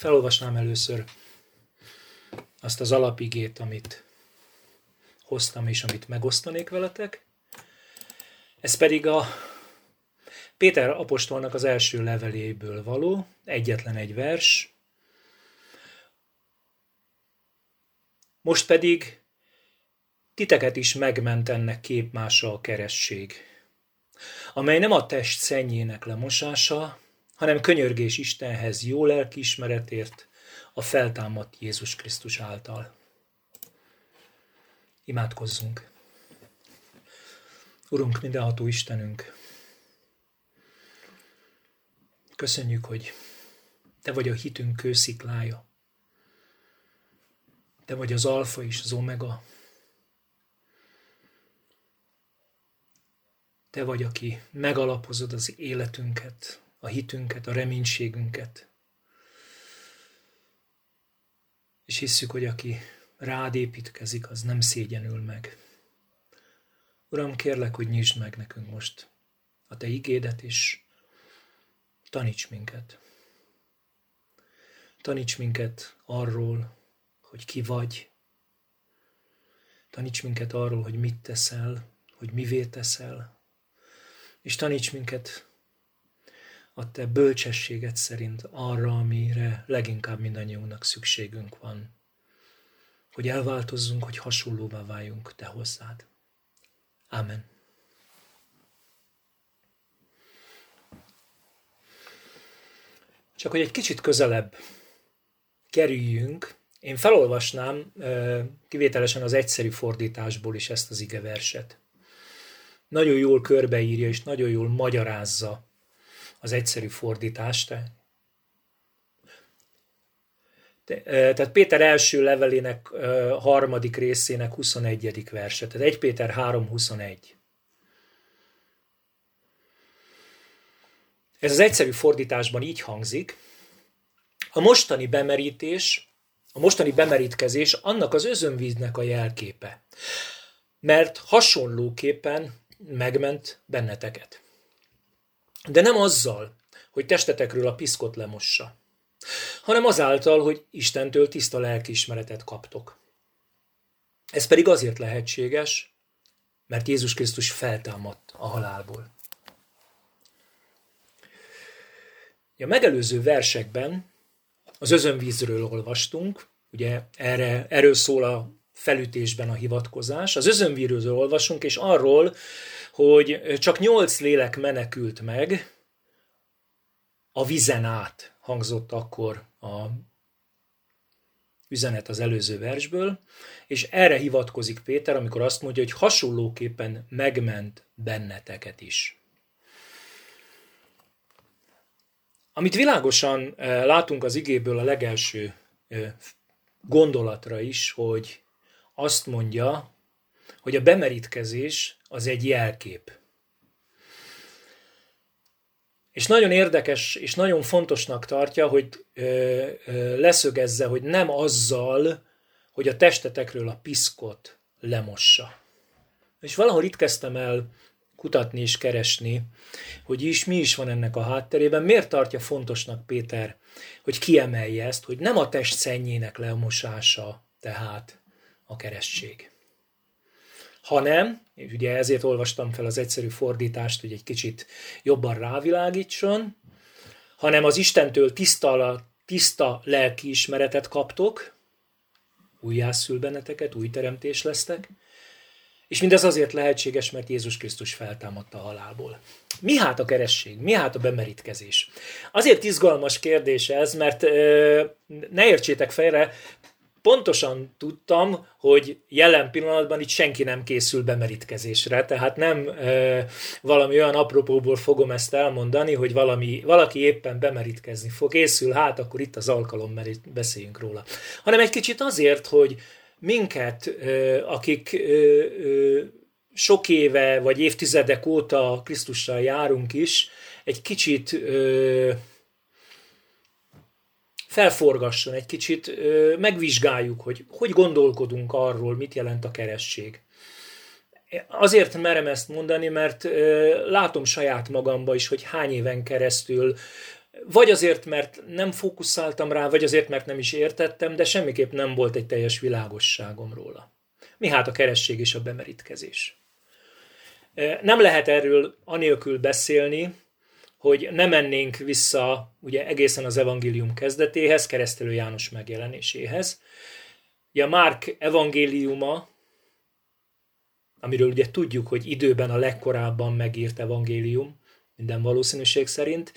Felolvasnám először azt az alapigét, amit hoztam és amit megosztanék veletek. Ez pedig a Péter apostolnak az első leveléből való, egyetlen egy vers. Most pedig titeket is megment ennek képmása a keresség, amely nem a test szennyének lemosása, hanem könyörgés Istenhez jó lelkiismeretért a feltámadt Jézus Krisztus által. Imádkozzunk! Urunk, mindenható Istenünk, köszönjük, hogy Te vagy a hitünk kősziklája. Te vagy az alfa és az omega. Te vagy, aki megalapozod az életünket, a hitünket, a reménységünket. És hisszük, hogy aki rád építkezik, az nem szégyenül meg. Uram, kérlek, hogy nyisd meg nekünk most a Te igédet, és taníts minket. Taníts minket arról, hogy ki vagy. Taníts minket arról, hogy mit teszel, hogy mivé teszel. És taníts minket a te bölcsességet szerint arra, amire leginkább mindannyiunknak szükségünk van. Hogy elváltozzunk, hogy hasonlóvá váljunk te hozzád. Amen. Csak hogy egy kicsit közelebb kerüljünk, én felolvasnám kivételesen az egyszerű fordításból is ezt az igeverset. Nagyon jól körbeírja és nagyon jól magyarázza az egyszerű fordítást. Tehát Péter első levelének harmadik részének 21. verse, tehát 1 Péter 3.21. Ez az egyszerű fordításban így hangzik, a mostani bemerítés, a mostani bemerítkezés annak az özönvíznek a jelképe, mert hasonlóképpen megment benneteket. De nem azzal, hogy testetekről a piszkot lemossa, hanem azáltal, hogy Istentől tiszta lelkiismeretet kaptok. Ez pedig azért lehetséges, mert Jézus Krisztus feltámadt a halálból. A megelőző versekben az özönvízről olvastunk, ugye erre, erről szól a felütésben a hivatkozás. Az özönvízről olvasunk, és arról, hogy csak nyolc lélek menekült meg, a vizen át hangzott akkor a üzenet az előző versből, és erre hivatkozik Péter, amikor azt mondja, hogy hasonlóképpen megment benneteket is. Amit világosan eh, látunk az igéből a legelső eh, gondolatra is, hogy azt mondja, hogy a bemerítkezés az egy jelkép. És nagyon érdekes és nagyon fontosnak tartja, hogy ö, ö, leszögezze, hogy nem azzal, hogy a testetekről a piszkot lemossa. És valahol itt kezdtem el kutatni és keresni, hogy is mi is van ennek a hátterében, miért tartja fontosnak Péter, hogy kiemelje ezt, hogy nem a test szennyének lemosása tehát a keresztség hanem, és ugye ezért olvastam fel az egyszerű fordítást, hogy egy kicsit jobban rávilágítson, hanem az Istentől tiszta, tiszta lelki ismeretet kaptok, újjászül benneteket, új teremtés lesztek, és mindez azért lehetséges, mert Jézus Krisztus feltámadta a halálból. Mi hát a keresség? Mi hát a bemerítkezés? Azért izgalmas kérdés ez, mert ne értsétek félre, pontosan tudtam, hogy jelen pillanatban itt senki nem készül bemerítkezésre, tehát nem e, valami olyan apropóból fogom ezt elmondani, hogy valami, valaki éppen bemerítkezni fog, készül, hát akkor itt az alkalom, mert beszéljünk róla. Hanem egy kicsit azért, hogy minket, e, akik e, e, sok éve vagy évtizedek óta Krisztussal járunk is, egy kicsit e, felforgasson egy kicsit, megvizsgáljuk, hogy hogy gondolkodunk arról, mit jelent a keresztség. Azért merem ezt mondani, mert látom saját magamba is, hogy hány éven keresztül Vagy azért, mert nem fókuszáltam rá, vagy azért, mert nem is értettem, de semmiképp nem volt egy teljes világosságom róla. Mi hát a keresség és a bemerítkezés? Nem lehet erről anélkül beszélni, hogy ne mennénk vissza ugye egészen az evangélium kezdetéhez, keresztelő János megjelenéséhez. Ugye a Márk evangéliuma, amiről ugye tudjuk, hogy időben a legkorábban megírt evangélium, minden valószínűség szerint,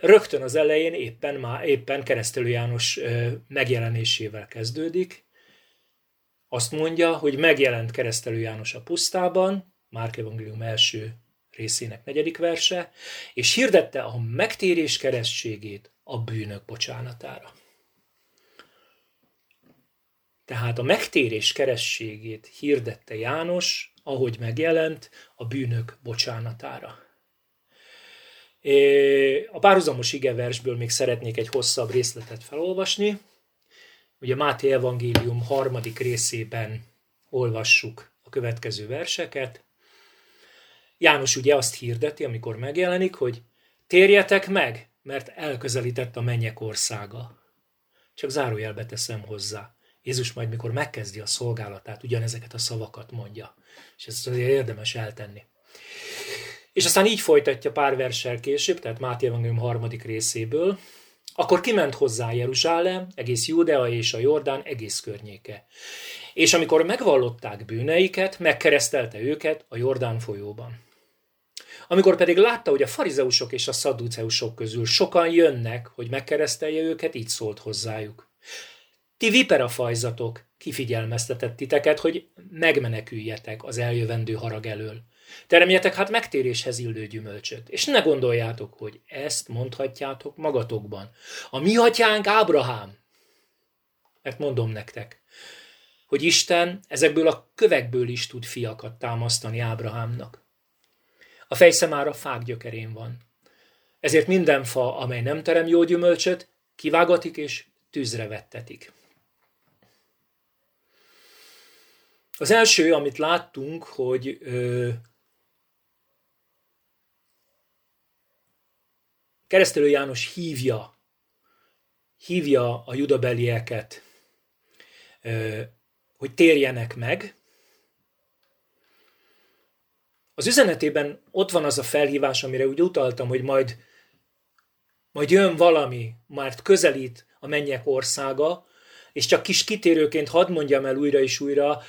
rögtön az elején éppen, már, éppen keresztelő János megjelenésével kezdődik. Azt mondja, hogy megjelent keresztelő János a pusztában, Márk evangélium első részének negyedik verse, és hirdette a megtérés keresztségét a bűnök bocsánatára. Tehát a megtérés kerességét hirdette János, ahogy megjelent, a bűnök bocsánatára. A párhuzamos igeversből még szeretnék egy hosszabb részletet felolvasni. Ugye Máté evangélium harmadik részében olvassuk a következő verseket. János ugye azt hirdeti, amikor megjelenik, hogy térjetek meg, mert elközelített a mennyek országa. Csak zárójelbe teszem hozzá. Jézus majd, mikor megkezdi a szolgálatát, ugyanezeket a szavakat mondja. És ezt azért érdemes eltenni. És aztán így folytatja pár versel később, tehát Máté Evangélium harmadik részéből, akkor kiment hozzá Jeruzsálem, egész Judea és a Jordán egész környéke. És amikor megvallották bűneiket, megkeresztelte őket a Jordán folyóban. Amikor pedig látta, hogy a farizeusok és a szadduceusok közül sokan jönnek, hogy megkeresztelje őket, így szólt hozzájuk. Ti vipera fajzatok, kifigyelmeztetett titeket, hogy megmeneküljetek az eljövendő harag elől. Teremjetek hát megtéréshez illő gyümölcsöt, és ne gondoljátok, hogy ezt mondhatjátok magatokban. A mi atyánk Ábrahám. Mert mondom nektek, hogy Isten ezekből a kövekből is tud fiakat támasztani Ábrahámnak. A fejszemára fák gyökerén van. Ezért minden fa, amely nem terem jó gyümölcsöt, kivágatik és tűzre vettetik. Az első, amit láttunk, hogy ö, keresztelő János hívja, hívja a judabelieket, ö, hogy térjenek meg, az üzenetében ott van az a felhívás, amire úgy utaltam, hogy majd, majd jön valami, mert közelít a mennyek országa, és csak kis kitérőként hadd mondjam el újra és újra,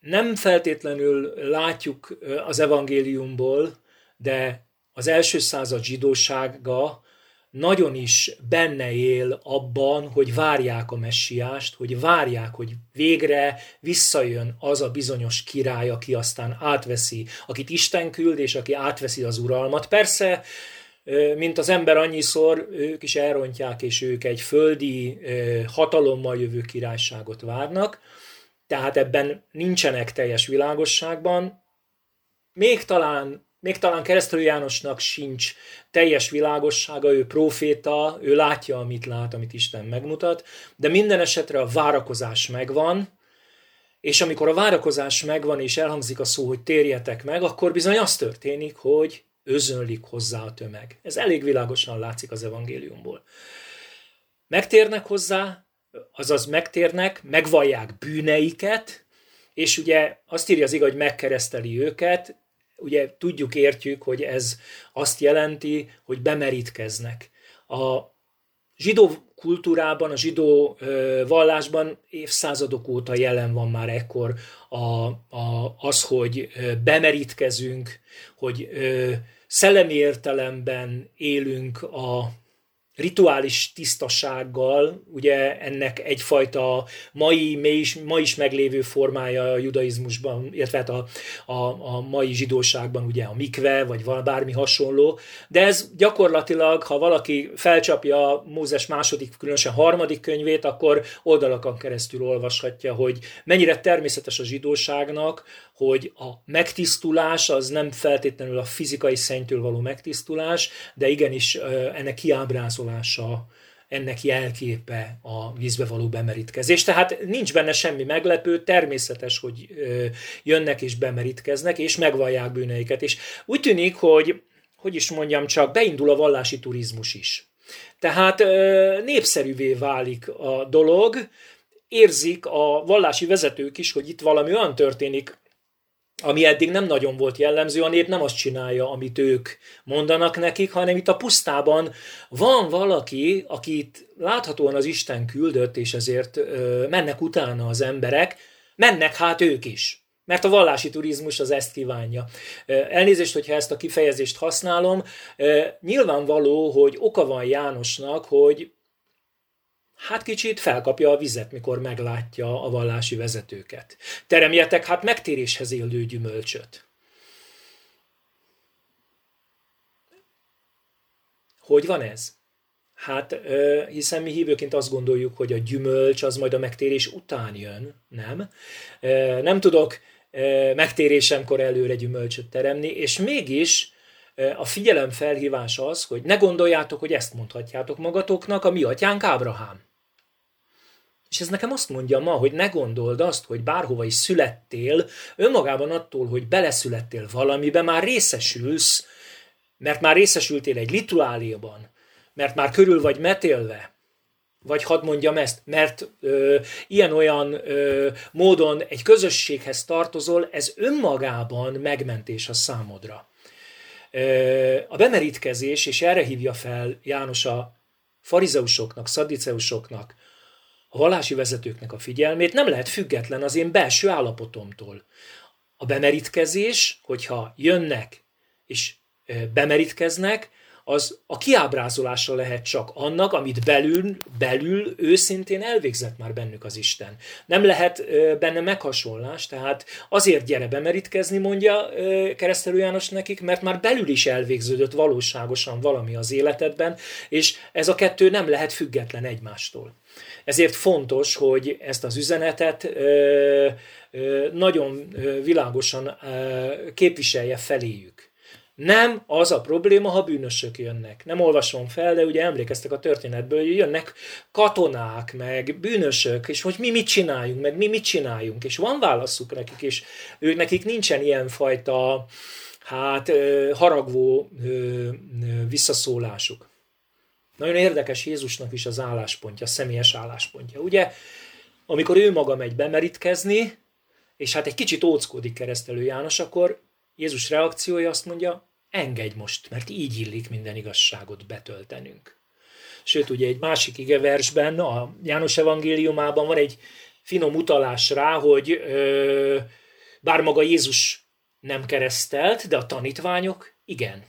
nem feltétlenül látjuk az evangéliumból, de az első század zsidósága nagyon is benne él abban, hogy várják a messiást, hogy várják, hogy végre visszajön az a bizonyos király, aki aztán átveszi, akit Isten küld, és aki átveszi az uralmat. Persze, mint az ember annyiszor, ők is elrontják, és ők egy földi hatalommal jövő királyságot várnak, tehát ebben nincsenek teljes világosságban. Még talán még talán keresztelő Jánosnak sincs teljes világossága, ő proféta, ő látja, amit lát, amit Isten megmutat, de minden esetre a várakozás megvan, és amikor a várakozás megvan, és elhangzik a szó, hogy térjetek meg, akkor bizony az történik, hogy özönlik hozzá a tömeg. Ez elég világosan látszik az evangéliumból. Megtérnek hozzá, azaz megtérnek, megvallják bűneiket, és ugye azt írja az igaz, hogy megkereszteli őket, ugye tudjuk, értjük, hogy ez azt jelenti, hogy bemerítkeznek. A zsidó kultúrában, a zsidó vallásban évszázadok óta jelen van már ekkor a, a, az, hogy bemerítkezünk, hogy szellemi értelemben élünk a rituális tisztasággal, ugye ennek egyfajta mai, is, ma is meglévő formája a judaizmusban, illetve hát a, a, a mai zsidóságban ugye a mikve, vagy bármi hasonló, de ez gyakorlatilag, ha valaki felcsapja Mózes második, különösen harmadik könyvét, akkor oldalakon keresztül olvashatja, hogy mennyire természetes a zsidóságnak, hogy a megtisztulás az nem feltétlenül a fizikai szentől való megtisztulás, de igenis ennek kiábrázolása, ennek jelképe a vízbe való bemerítkezés. Tehát nincs benne semmi meglepő, természetes, hogy jönnek és bemerítkeznek, és megvallják bűneiket. És úgy tűnik, hogy hogy is mondjam csak, beindul a vallási turizmus is. Tehát népszerűvé válik a dolog, érzik a vallási vezetők is, hogy itt valami olyan történik, ami eddig nem nagyon volt jellemző, a nép nem azt csinálja, amit ők mondanak nekik, hanem itt a pusztában van valaki, akit láthatóan az Isten küldött, és ezért ö, mennek utána az emberek, mennek hát ők is. Mert a vallási turizmus az ezt kívánja. Elnézést, hogyha ezt a kifejezést használom. Nyilvánvaló, hogy oka van Jánosnak, hogy hát kicsit felkapja a vizet, mikor meglátja a vallási vezetőket. Teremjetek hát megtéréshez élő gyümölcsöt. Hogy van ez? Hát, hiszen mi hívőként azt gondoljuk, hogy a gyümölcs az majd a megtérés után jön, nem? Nem tudok megtérésemkor előre gyümölcsöt teremni, és mégis a figyelem felhívás az, hogy ne gondoljátok, hogy ezt mondhatjátok magatoknak, a mi atyánk Ábrahám. És ez nekem azt mondja ma, hogy ne gondold azt, hogy bárhova is születtél, önmagában attól, hogy beleszülettél valamibe, már részesülsz, mert már részesültél egy rituáléban, mert már körül vagy metélve, vagy hadd mondjam ezt, mert ö, ilyen-olyan ö, módon egy közösséghez tartozol, ez önmagában megmentés a számodra. Ö, a bemerítkezés, és erre hívja fel János a farizeusoknak, szadiceusoknak, a vallási vezetőknek a figyelmét, nem lehet független az én belső állapotomtól. A bemerítkezés, hogyha jönnek és bemerítkeznek, az a kiábrázolása lehet csak annak, amit belül, belül őszintén elvégzett már bennük az Isten. Nem lehet benne meghasonlás, tehát azért gyere bemerítkezni, mondja keresztelő János nekik, mert már belül is elvégződött valóságosan valami az életedben, és ez a kettő nem lehet független egymástól. Ezért fontos, hogy ezt az üzenetet nagyon világosan képviselje feléjük. Nem az a probléma, ha bűnösök jönnek. Nem olvasom fel, de ugye emlékeztek a történetből, hogy jönnek katonák, meg bűnösök, és hogy mi mit csináljunk, meg mi mit csináljunk. És van válaszuk nekik, és ők nekik nincsen ilyen fajta hát haragvó visszaszólásuk. Nagyon érdekes Jézusnak is az álláspontja, a személyes álláspontja. Ugye, amikor ő maga megy bemerítkezni, és hát egy kicsit óckodik keresztelő János, akkor Jézus reakciója azt mondja, engedj most, mert így illik minden igazságot betöltenünk. Sőt, ugye egy másik igeversben, a János evangéliumában van egy finom utalás rá, hogy ö, bár maga Jézus nem keresztelt, de a tanítványok igen.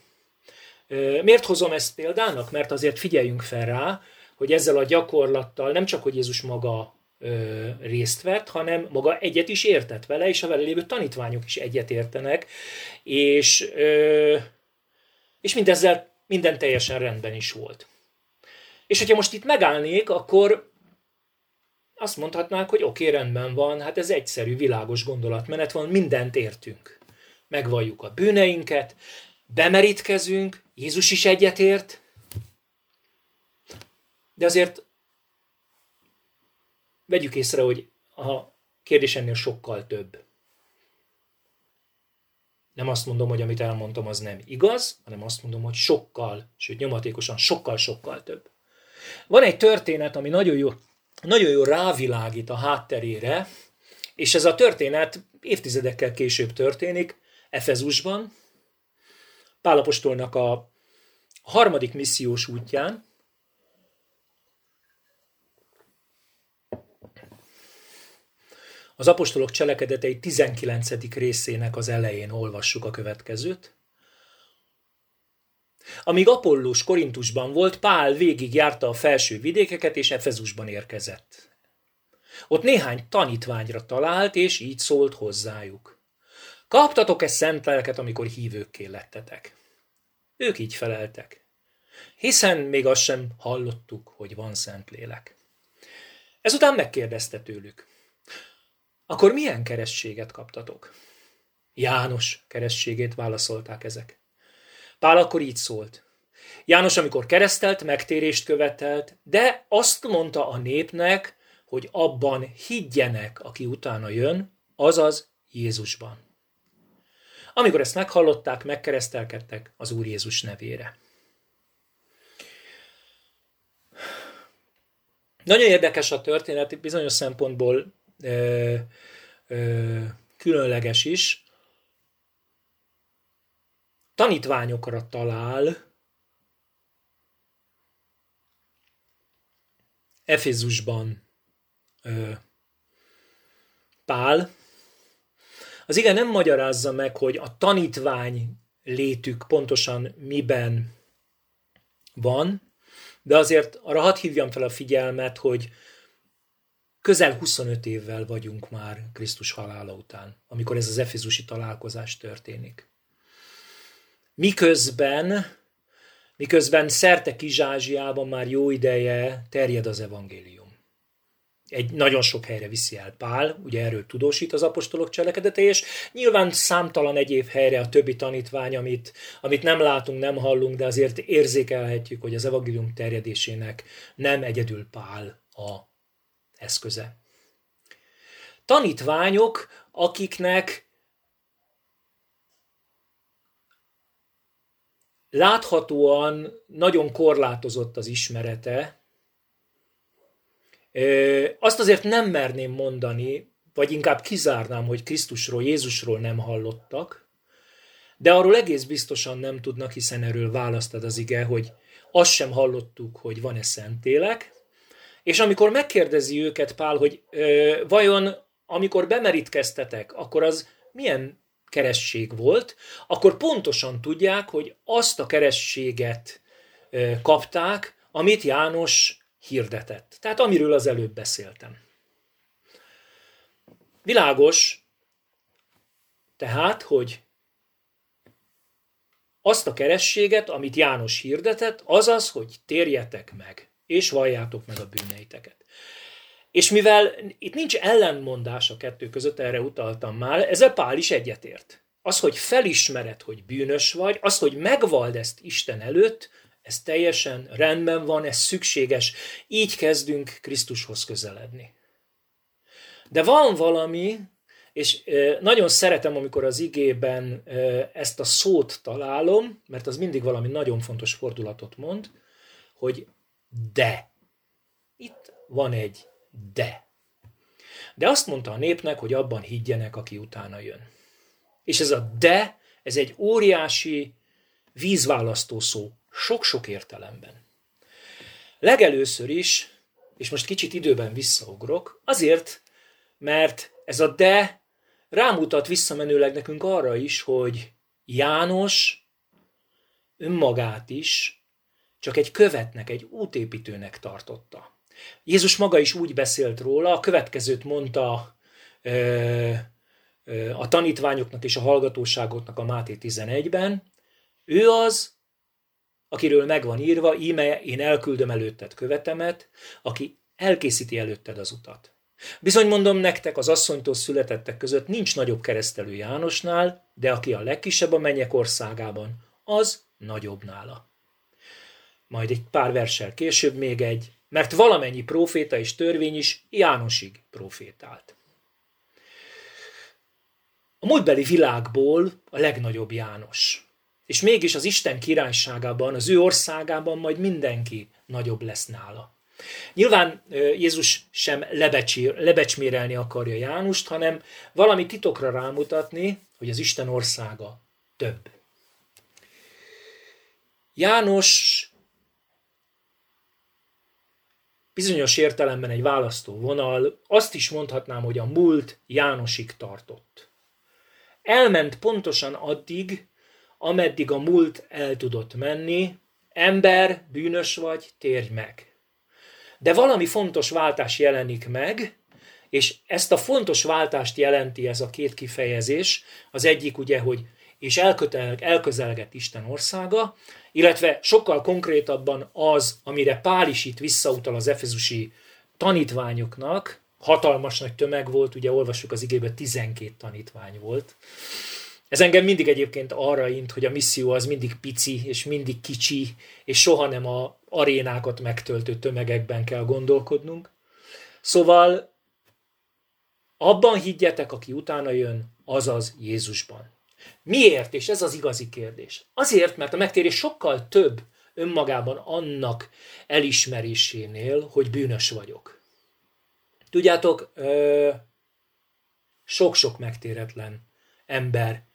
Ö, miért hozom ezt példának? Mert azért figyeljünk fel rá, hogy ezzel a gyakorlattal nem csak, hogy Jézus maga ö, részt vett, hanem maga egyet is értett vele, és a vele lévő tanítványok is egyet értenek, és, ö, és mindezzel minden teljesen rendben is volt. És hogyha most itt megállnék, akkor azt mondhatnánk, hogy oké, okay, rendben van, hát ez egyszerű, világos gondolatmenet van, mindent értünk. Megvalljuk a bűneinket, bemerítkezünk, Jézus is egyetért, de azért vegyük észre, hogy a kérdés ennél sokkal több. Nem azt mondom, hogy amit elmondtam, az nem igaz, hanem azt mondom, hogy sokkal, sőt nyomatékosan sokkal-sokkal több. Van egy történet, ami nagyon jó, nagyon jó rávilágít a hátterére, és ez a történet évtizedekkel később történik, Efezusban, Pálapostolnak a harmadik missziós útján, Az apostolok cselekedetei 19. részének az elején olvassuk a következőt. Amíg Apollós Korintusban volt, Pál végig járta a felső vidékeket, és Efezusban érkezett. Ott néhány tanítványra talált, és így szólt hozzájuk. Kaptatok-e szent lelket, amikor hívőkké lettetek? Ők így feleltek. Hiszen még azt sem hallottuk, hogy van szent lélek. Ezután megkérdezte tőlük. Akkor milyen kerességet kaptatok? János kerességét válaszolták ezek. Pál akkor így szólt. János, amikor keresztelt, megtérést követelt, de azt mondta a népnek, hogy abban higgyenek, aki utána jön, azaz Jézusban. Amikor ezt meghallották, megkeresztelkedtek az Úr Jézus nevére. Nagyon érdekes a történet, bizonyos szempontból ö, ö, különleges is. Tanítványokra talál Efézusban ö, Pál. Az igen nem magyarázza meg, hogy a tanítvány létük pontosan miben van, de azért arra hadd hívjam fel a figyelmet, hogy közel 25 évvel vagyunk már Krisztus halála után, amikor ez az efézusi találkozás történik. Miközben, miközben szerte Kizsázsiában már jó ideje terjed az evangélium egy nagyon sok helyre viszi el Pál, ugye erről tudósít az apostolok cselekedete, és nyilván számtalan egyéb helyre a többi tanítvány, amit, amit nem látunk, nem hallunk, de azért érzékelhetjük, hogy az evangélium terjedésének nem egyedül Pál a eszköze. Tanítványok, akiknek láthatóan nagyon korlátozott az ismerete, azt azért nem merném mondani, vagy inkább kizárnám, hogy Krisztusról, Jézusról nem hallottak, de arról egész biztosan nem tudnak, hiszen erről választad az ige, hogy azt sem hallottuk, hogy van-e szentélek, és amikor megkérdezi őket Pál, hogy ö, vajon amikor bemerítkeztetek, akkor az milyen keresség volt, akkor pontosan tudják, hogy azt a kerességet ö, kapták, amit János hirdetett. Tehát amiről az előbb beszéltem. Világos, tehát, hogy azt a kerességet, amit János hirdetett, az az, hogy térjetek meg, és valljátok meg a bűneiteket. És mivel itt nincs ellenmondás a kettő között, erre utaltam már, ezzel Pál is egyetért. Az, hogy felismered, hogy bűnös vagy, az, hogy megvald ezt Isten előtt, ez teljesen rendben van, ez szükséges. Így kezdünk Krisztushoz közeledni. De van valami, és nagyon szeretem, amikor az igében ezt a szót találom, mert az mindig valami nagyon fontos fordulatot mond, hogy de. Itt van egy de. De azt mondta a népnek, hogy abban higgyenek, aki utána jön. És ez a de, ez egy óriási vízválasztó szó sok-sok értelemben. Legelőször is, és most kicsit időben visszaugrok, azért, mert ez a de rámutat visszamenőleg nekünk arra is, hogy János önmagát is csak egy követnek, egy útépítőnek tartotta. Jézus maga is úgy beszélt róla, a következőt mondta a tanítványoknak és a hallgatóságoknak a Máté 11-ben, ő az, akiről megvan írva, íme én elküldöm előtted követemet, aki elkészíti előtted az utat. Bizony mondom nektek, az asszonytól születettek között nincs nagyobb keresztelő Jánosnál, de aki a legkisebb a mennyek országában, az nagyobb nála. Majd egy pár versel később még egy, mert valamennyi proféta és törvény is Jánosig profétált. A múltbeli világból a legnagyobb János. És mégis az Isten királyságában, az ő országában majd mindenki nagyobb lesz nála. Nyilván Jézus sem lebecsír, lebecsmérelni akarja Jánust, hanem valami titokra rámutatni, hogy az Isten országa több. János bizonyos értelemben egy választó vonal, azt is mondhatnám, hogy a múlt Jánosig tartott. Elment pontosan addig, ameddig a múlt el tudott menni, ember, bűnös vagy, térj meg. De valami fontos váltás jelenik meg, és ezt a fontos váltást jelenti ez a két kifejezés. Az egyik ugye, hogy és elközelgett Isten országa, illetve sokkal konkrétabban az, amire Pál is itt visszautal az efezusi tanítványoknak, hatalmas nagy tömeg volt, ugye olvassuk az igében, 12 tanítvány volt, ez engem mindig egyébként arra int, hogy a misszió az mindig pici, és mindig kicsi, és soha nem a arénákat megtöltő tömegekben kell gondolkodnunk. Szóval abban higgyetek, aki utána jön, azaz Jézusban. Miért? És ez az igazi kérdés. Azért, mert a megtérés sokkal több önmagában annak elismerésénél, hogy bűnös vagyok. Tudjátok, sok-sok megtéretlen ember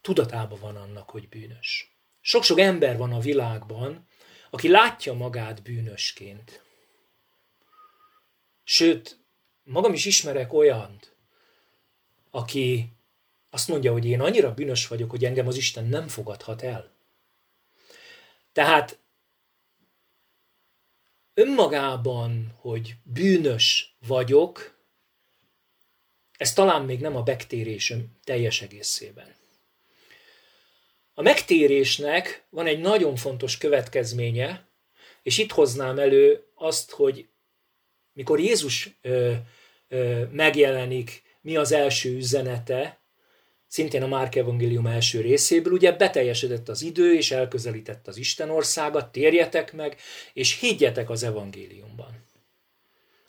tudatában van annak, hogy bűnös. Sok-sok ember van a világban, aki látja magát bűnösként. Sőt, magam is ismerek olyant, aki azt mondja, hogy én annyira bűnös vagyok, hogy engem az Isten nem fogadhat el. Tehát önmagában, hogy bűnös vagyok, ez talán még nem a megtérésem teljes egészében. A megtérésnek van egy nagyon fontos következménye, és itt hoznám elő azt, hogy mikor Jézus ö, ö, megjelenik, mi az első üzenete, szintén a Márk evangélium első részéből, ugye beteljesedett az idő, és elközelített az Isten országa, térjetek meg, és higgyetek az evangéliumban.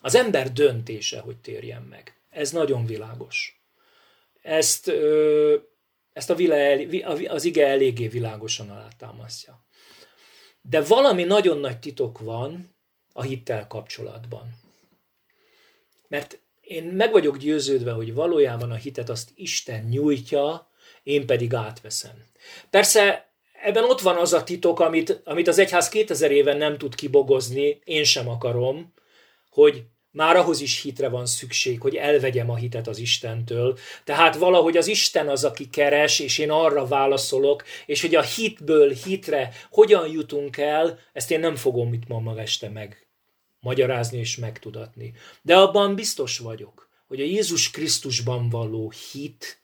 Az ember döntése, hogy térjen meg. Ez nagyon világos. Ezt, ezt a vile, az ige eléggé világosan alátámasztja. De valami nagyon nagy titok van a hittel kapcsolatban. Mert én meg vagyok győződve, hogy valójában a hitet azt Isten nyújtja, én pedig átveszem. Persze ebben ott van az a titok, amit, amit az egyház 2000 éven nem tud kibogozni, én sem akarom, hogy már ahhoz is hitre van szükség, hogy elvegyem a hitet az Istentől. Tehát valahogy az Isten az, aki keres, és én arra válaszolok, és hogy a hitből hitre hogyan jutunk el, ezt én nem fogom itt ma maga este meg magyarázni és megtudatni. De abban biztos vagyok, hogy a Jézus Krisztusban való hit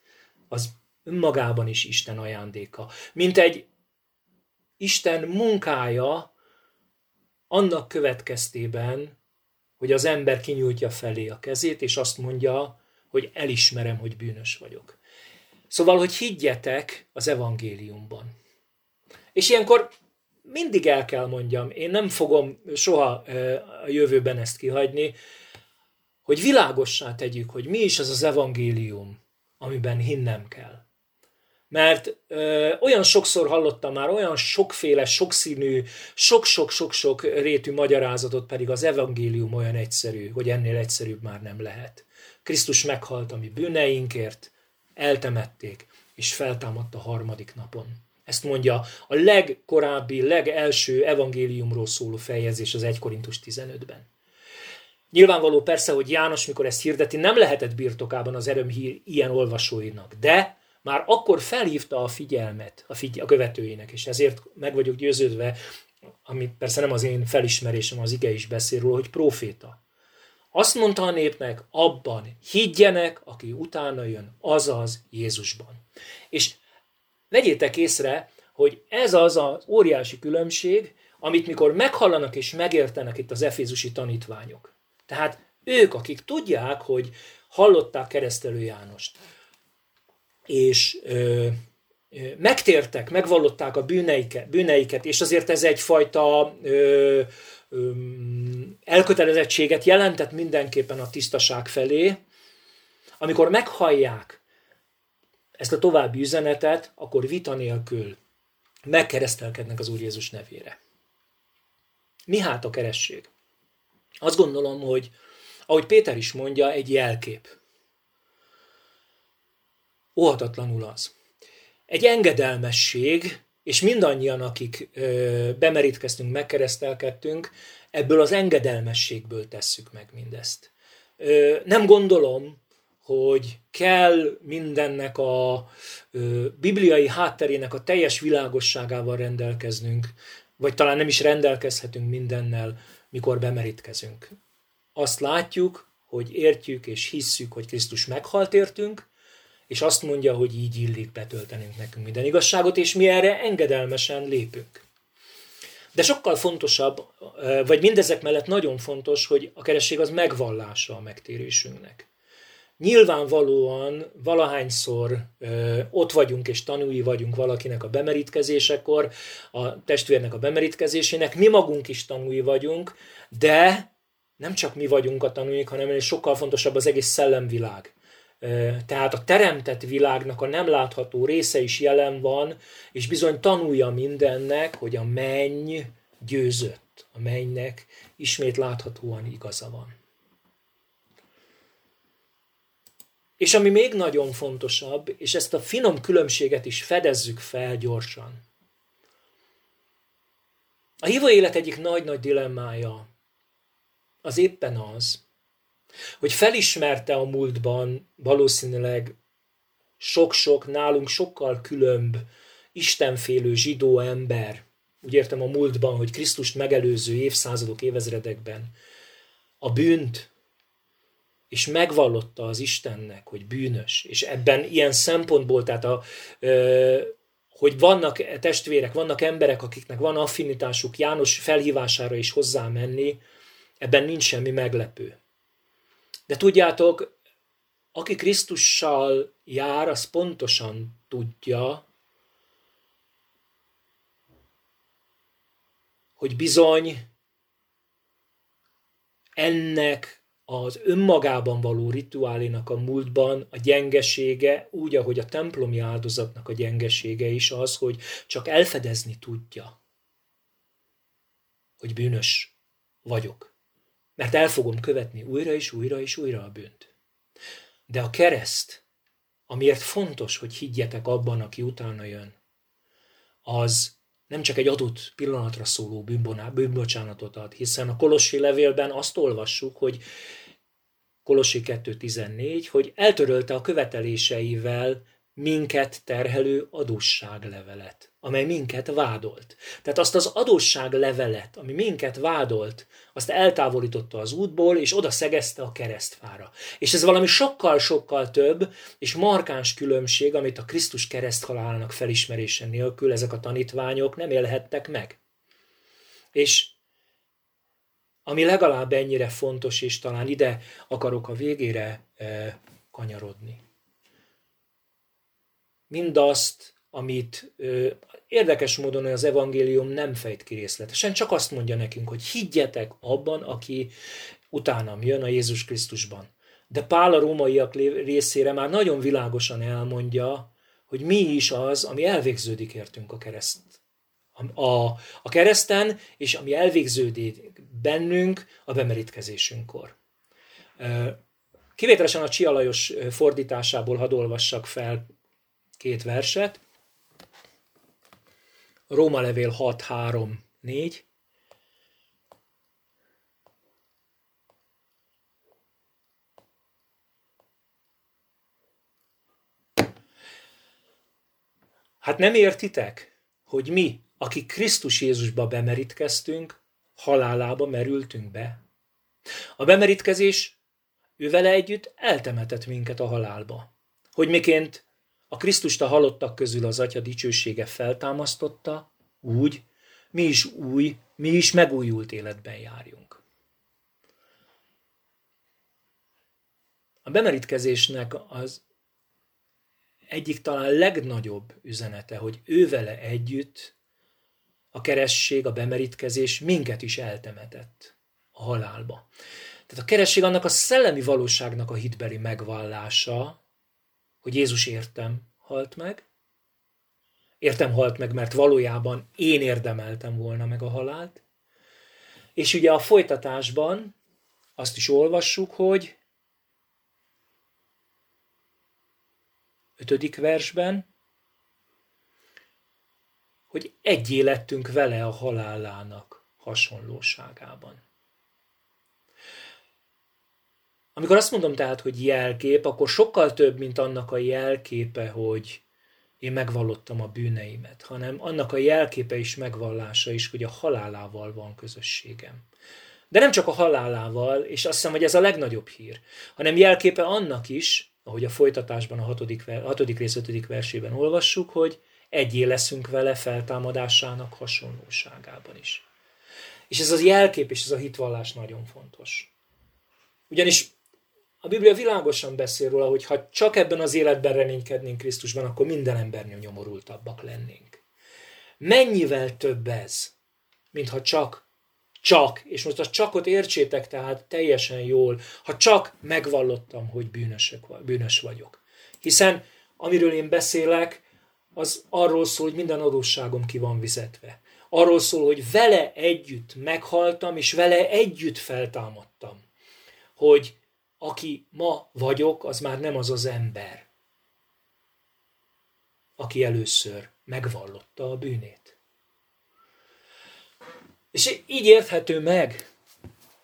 az önmagában is Isten ajándéka. Mint egy Isten munkája annak következtében, hogy az ember kinyújtja felé a kezét, és azt mondja, hogy elismerem, hogy bűnös vagyok. Szóval, hogy higgyetek az evangéliumban. És ilyenkor mindig el kell mondjam, én nem fogom soha a jövőben ezt kihagyni, hogy világossá tegyük, hogy mi is az az evangélium, amiben hinnem kell. Mert ö, olyan sokszor hallottam már olyan sokféle, sokszínű, sok-sok-sok-sok rétű magyarázatot, pedig az evangélium olyan egyszerű, hogy ennél egyszerűbb már nem lehet. Krisztus meghalt a mi bűneinkért, eltemették, és feltámadt a harmadik napon. Ezt mondja a legkorábbi, legelső evangéliumról szóló feljegyzés az 1 Korintus 15-ben. Nyilvánvaló persze, hogy János, mikor ezt hirdeti, nem lehetett birtokában az örömhír ilyen olvasóinak, de már akkor felhívta a figyelmet a, figy- a követőinek, és ezért meg vagyok győződve, ami persze nem az én felismerésem, az ige is beszél róla, hogy proféta. Azt mondta a népnek, abban higgyenek, aki utána jön, azaz Jézusban. És Vegyétek észre, hogy ez az az óriási különbség, amit mikor meghallanak és megértenek itt az efézusi tanítványok. Tehát ők, akik tudják, hogy hallották keresztelő Jánost, és ö, ö, megtértek, megvallották a bűneiket, bűneiket, és azért ez egyfajta ö, ö, elkötelezettséget jelentett mindenképpen a tisztaság felé, amikor meghallják, ezt a további üzenetet, akkor vita nélkül megkeresztelkednek az Úr Jézus nevére. Mi hát a keresség? Azt gondolom, hogy ahogy Péter is mondja, egy jelkép. Óhatatlanul az. Egy engedelmesség, és mindannyian, akik ö, bemerítkeztünk, megkeresztelkedtünk, ebből az engedelmességből tesszük meg mindezt. Ö, nem gondolom, hogy kell mindennek a ö, bibliai hátterének a teljes világosságával rendelkeznünk, vagy talán nem is rendelkezhetünk mindennel, mikor bemerítkezünk. Azt látjuk, hogy értjük és hisszük, hogy Krisztus meghalt értünk, és azt mondja, hogy így illik betöltenünk nekünk minden igazságot, és mi erre engedelmesen lépünk. De sokkal fontosabb, vagy mindezek mellett nagyon fontos, hogy a keresség az megvallása a megtérésünknek. Nyilvánvalóan valahányszor ö, ott vagyunk és tanúi vagyunk valakinek a bemerítkezésekor, a testvérnek a bemerítkezésének, mi magunk is tanúi vagyunk, de nem csak mi vagyunk a tanúik, hanem sokkal fontosabb az egész szellemvilág Tehát a teremtett világnak a nem látható része is jelen van, és bizony tanulja mindennek, hogy a menny győzött. A mennynek ismét láthatóan igaza van. És ami még nagyon fontosabb, és ezt a finom különbséget is fedezzük fel gyorsan. A hívó élet egyik nagy-nagy dilemmája az éppen az, hogy felismerte a múltban valószínűleg sok-sok, nálunk sokkal különb, istenfélő zsidó ember, úgy értem a múltban, hogy Krisztust megelőző évszázadok, évezredekben a bűnt, és megvallotta az Istennek, hogy bűnös, és ebben ilyen szempontból, tehát a, ö, hogy vannak testvérek, vannak emberek, akiknek van affinitásuk János felhívására is hozzá menni, ebben nincs semmi meglepő. De tudjátok, aki Krisztussal jár, az pontosan tudja, hogy bizony ennek az önmagában való rituálénak a múltban a gyengesége, úgy, ahogy a templomi áldozatnak a gyengesége is az, hogy csak elfedezni tudja, hogy bűnös vagyok. Mert el fogom követni újra és újra és újra a bűnt. De a kereszt, amiért fontos, hogy higgyetek abban, aki utána jön, az nem csak egy adott pillanatra szóló bűnbocsánatot ad, hiszen a Kolossi levélben azt olvassuk, hogy Kolossi 2.14, hogy eltörölte a követeléseivel minket terhelő adósságlevelet, amely minket vádolt. Tehát azt az adósságlevelet, ami minket vádolt, azt eltávolította az útból, és oda szegezte a keresztfára. És ez valami sokkal-sokkal több, és markáns különbség, amit a Krisztus kereszthalálának felismerése nélkül ezek a tanítványok nem élhettek meg. És ami legalább ennyire fontos, és talán ide akarok a végére eh, kanyarodni mindazt, amit ö, érdekes módon az evangélium nem fejt ki részletesen, csak azt mondja nekünk, hogy higgyetek abban, aki utánam jön a Jézus Krisztusban. De Pál a rómaiak részére már nagyon világosan elmondja, hogy mi is az, ami elvégződik értünk a kereszt. A, a, a kereszten, és ami elvégződik bennünk a bemerítkezésünkkor. Kivételesen a Csialajos fordításából hadd olvassak fel két verset. Róma levél 6, 3, 4. Hát nem értitek, hogy mi, akik Krisztus Jézusba bemerítkeztünk, halálába merültünk be? A bemerítkezés ővele együtt eltemetett minket a halálba. Hogy miként a Krisztust a halottak közül az Atya dicsősége feltámasztotta, úgy, mi is új, mi is megújult életben járjunk. A bemerítkezésnek az egyik talán legnagyobb üzenete, hogy ő vele együtt a keresség, a bemerítkezés minket is eltemetett a halálba. Tehát a keresség annak a szellemi valóságnak a hitbeli megvallása, hogy Jézus értem halt meg, értem halt meg, mert valójában én érdemeltem volna meg a halált, és ugye a folytatásban azt is olvassuk, hogy ötödik versben, hogy egy élettünk vele a halálának hasonlóságában. Amikor azt mondom tehát, hogy jelkép, akkor sokkal több, mint annak a jelképe, hogy én megvallottam a bűneimet, hanem annak a jelképe is megvallása is, hogy a halálával van közösségem. De nem csak a halálával, és azt hiszem, hogy ez a legnagyobb hír, hanem jelképe annak is, ahogy a folytatásban a hatodik, hatodik rész ötödik versében olvassuk, hogy egyé leszünk vele feltámadásának hasonlóságában is. És ez az jelkép és ez a hitvallás nagyon fontos. Ugyanis a Biblia világosan beszél róla, hogy ha csak ebben az életben reménykednénk Krisztusban, akkor minden embernél nyomorultabbak lennénk. Mennyivel több ez, mintha csak Csak, és most a csakot értsétek tehát teljesen jól, ha csak megvallottam, hogy bűnösök, bűnös vagyok. Hiszen amiről én beszélek, az arról szól, hogy minden adósságom ki van vizetve. Arról szól, hogy vele együtt meghaltam, és vele együtt feltámadtam. Hogy aki ma vagyok, az már nem az az ember, aki először megvallotta a bűnét. És így érthető meg.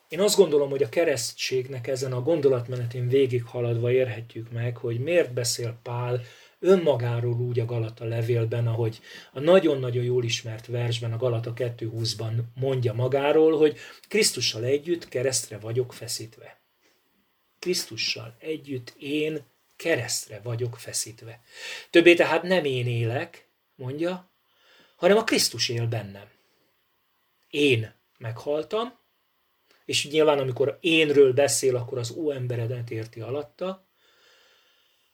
Én azt gondolom, hogy a keresztségnek ezen a gondolatmenetén végighaladva érhetjük meg, hogy miért beszél Pál önmagáról úgy a Galata levélben, ahogy a nagyon-nagyon jól ismert versben, a Galata 2.20-ban mondja magáról, hogy Krisztussal együtt keresztre vagyok feszítve. Krisztussal együtt én keresztre vagyok feszítve. Többé tehát nem én élek, mondja, hanem a Krisztus él bennem. Én meghaltam, és nyilván amikor énről beszél, akkor az ó emberedet érti alatta,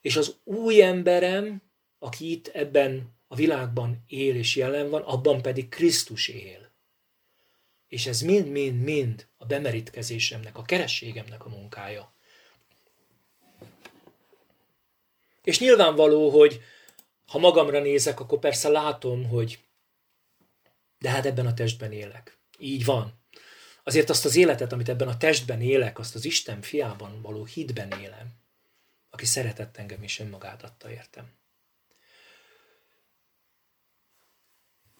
és az új emberem, aki itt ebben a világban él és jelen van, abban pedig Krisztus él. És ez mind-mind-mind a bemerítkezésemnek, a kerességemnek a munkája. És nyilvánvaló, hogy ha magamra nézek, akkor persze látom, hogy de hát ebben a testben élek. Így van. Azért azt az életet, amit ebben a testben élek, azt az Isten fiában való hitben élem, aki szeretett engem és önmagát adta értem.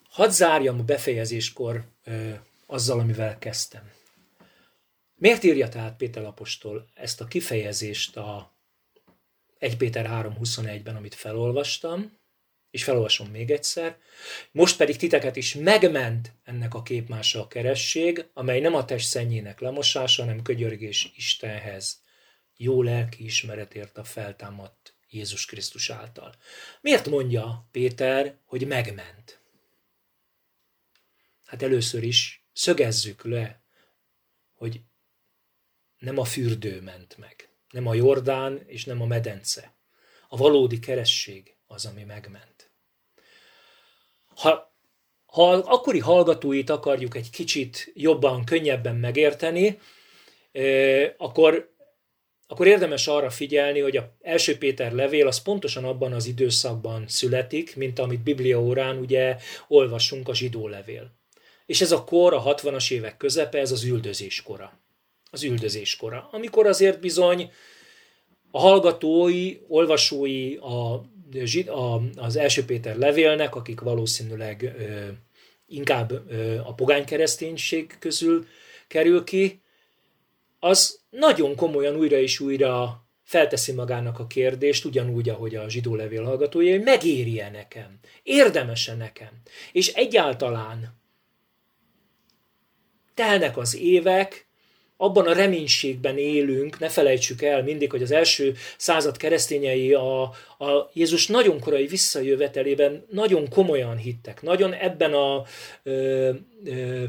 Hadd zárjam a befejezéskor ö, azzal, amivel kezdtem. Miért írja tehát Péter Apostol ezt a kifejezést a 1 Péter 3.21-ben, amit felolvastam, és felolvasom még egyszer. Most pedig titeket is megment ennek a képmása a keresség, amely nem a test szennyének lemosása, hanem kögyörgés Istenhez, jó lelki ismeretért a feltámadt Jézus Krisztus által. Miért mondja Péter, hogy megment? Hát először is szögezzük le, hogy nem a fürdő ment meg. Nem a Jordán és nem a medence. A valódi keresség az, ami megment. Ha, ha akkori hallgatóit akarjuk egy kicsit jobban, könnyebben megérteni, akkor, akkor érdemes arra figyelni, hogy a első Péter levél az pontosan abban az időszakban születik, mint amit Biblia órán ugye olvasunk a zsidó levél. És ez a kor, a 60-as évek közepe, ez az üldözés kora az üldözéskora, amikor azért bizony a hallgatói, olvasói a, a, az első Péter levélnek, akik valószínűleg ö, inkább ö, a pogány kereszténység közül kerül ki, az nagyon komolyan újra és újra felteszi magának a kérdést, ugyanúgy, ahogy a zsidó levél hallgatója, hogy megéri-e nekem, érdemes-e nekem, és egyáltalán telnek az évek, abban a reménységben élünk, ne felejtsük el mindig, hogy az első század keresztényei a, a Jézus nagyon korai visszajövetelében nagyon komolyan hittek, nagyon ebben a ö, ö,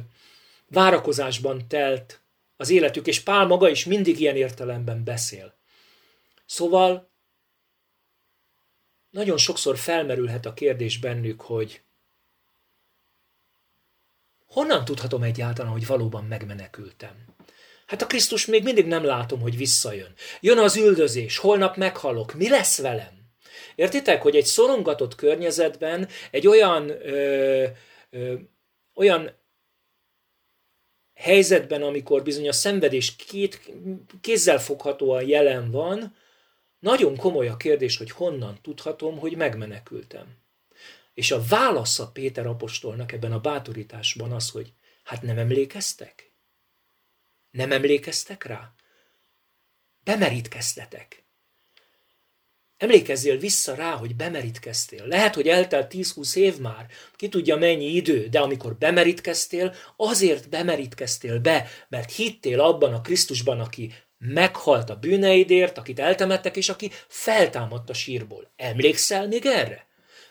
várakozásban telt az életük, és Pál maga is mindig ilyen értelemben beszél. Szóval nagyon sokszor felmerülhet a kérdés bennük, hogy honnan tudhatom egyáltalán, hogy valóban megmenekültem? Hát a Krisztus még mindig nem látom, hogy visszajön. Jön az üldözés, holnap meghalok, mi lesz velem? Értitek, hogy egy szorongatott környezetben, egy olyan, ö, ö, olyan helyzetben, amikor bizony a szenvedés két, kézzel foghatóan jelen van, nagyon komoly a kérdés, hogy honnan tudhatom, hogy megmenekültem. És a válasza Péter apostolnak ebben a bátorításban az, hogy hát nem emlékeztek? Nem emlékeztek rá? Bemerítkeztetek. Emlékezzél vissza rá, hogy bemerítkeztél. Lehet, hogy eltelt 10-20 év már, ki tudja mennyi idő, de amikor bemerítkeztél, azért bemerítkeztél be, mert hittél abban a Krisztusban, aki meghalt a bűneidért, akit eltemettek, és aki feltámadt a sírból. Emlékszel még erre?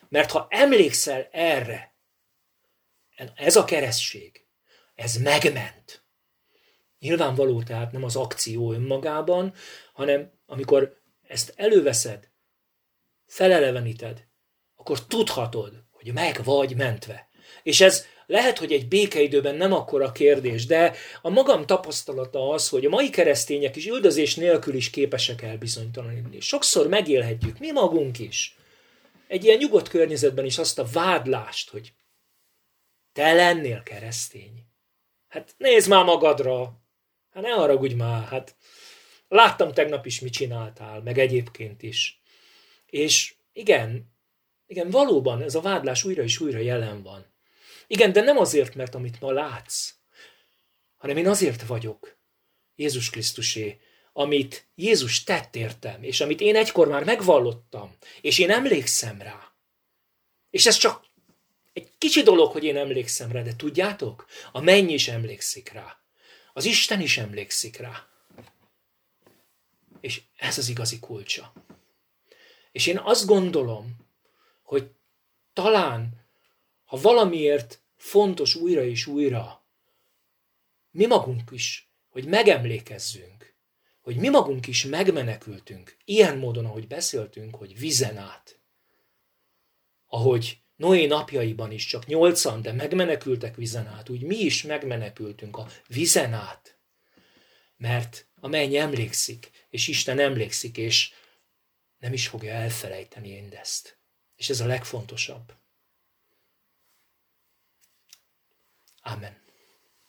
Mert ha emlékszel erre, ez a keresztség, ez megment. Nyilvánvaló tehát nem az akció önmagában, hanem amikor ezt előveszed, feleleveníted, akkor tudhatod, hogy meg vagy mentve. És ez lehet, hogy egy békeidőben nem akkora kérdés, de a magam tapasztalata az, hogy a mai keresztények is üldözés nélkül is képesek elbizonytalanítani. Sokszor megélhetjük, mi magunk is. Egy ilyen nyugodt környezetben is azt a vádlást, hogy te lennél keresztény. Hát nézd már magadra. Hát ne haragudj már, hát láttam tegnap is, mit csináltál, meg egyébként is. És igen, igen, valóban ez a vádlás újra és újra jelen van. Igen, de nem azért, mert amit ma látsz, hanem én azért vagyok Jézus Krisztusé, amit Jézus tett értem, és amit én egykor már megvallottam, és én emlékszem rá. És ez csak egy kicsi dolog, hogy én emlékszem rá, de tudjátok? A menny is emlékszik rá. Az Isten is emlékszik rá. És ez az igazi kulcsa. És én azt gondolom, hogy talán, ha valamiért fontos újra és újra, mi magunk is, hogy megemlékezzünk, hogy mi magunk is megmenekültünk, ilyen módon, ahogy beszéltünk, hogy vizen át. Ahogy Noé napjaiban is csak nyolcan, de megmenekültek vizen át, úgy mi is megmenekültünk a vizen át. Mert a menny emlékszik, és Isten emlékszik, és nem is fogja elfelejteni mindezt. És ez a legfontosabb. Amen.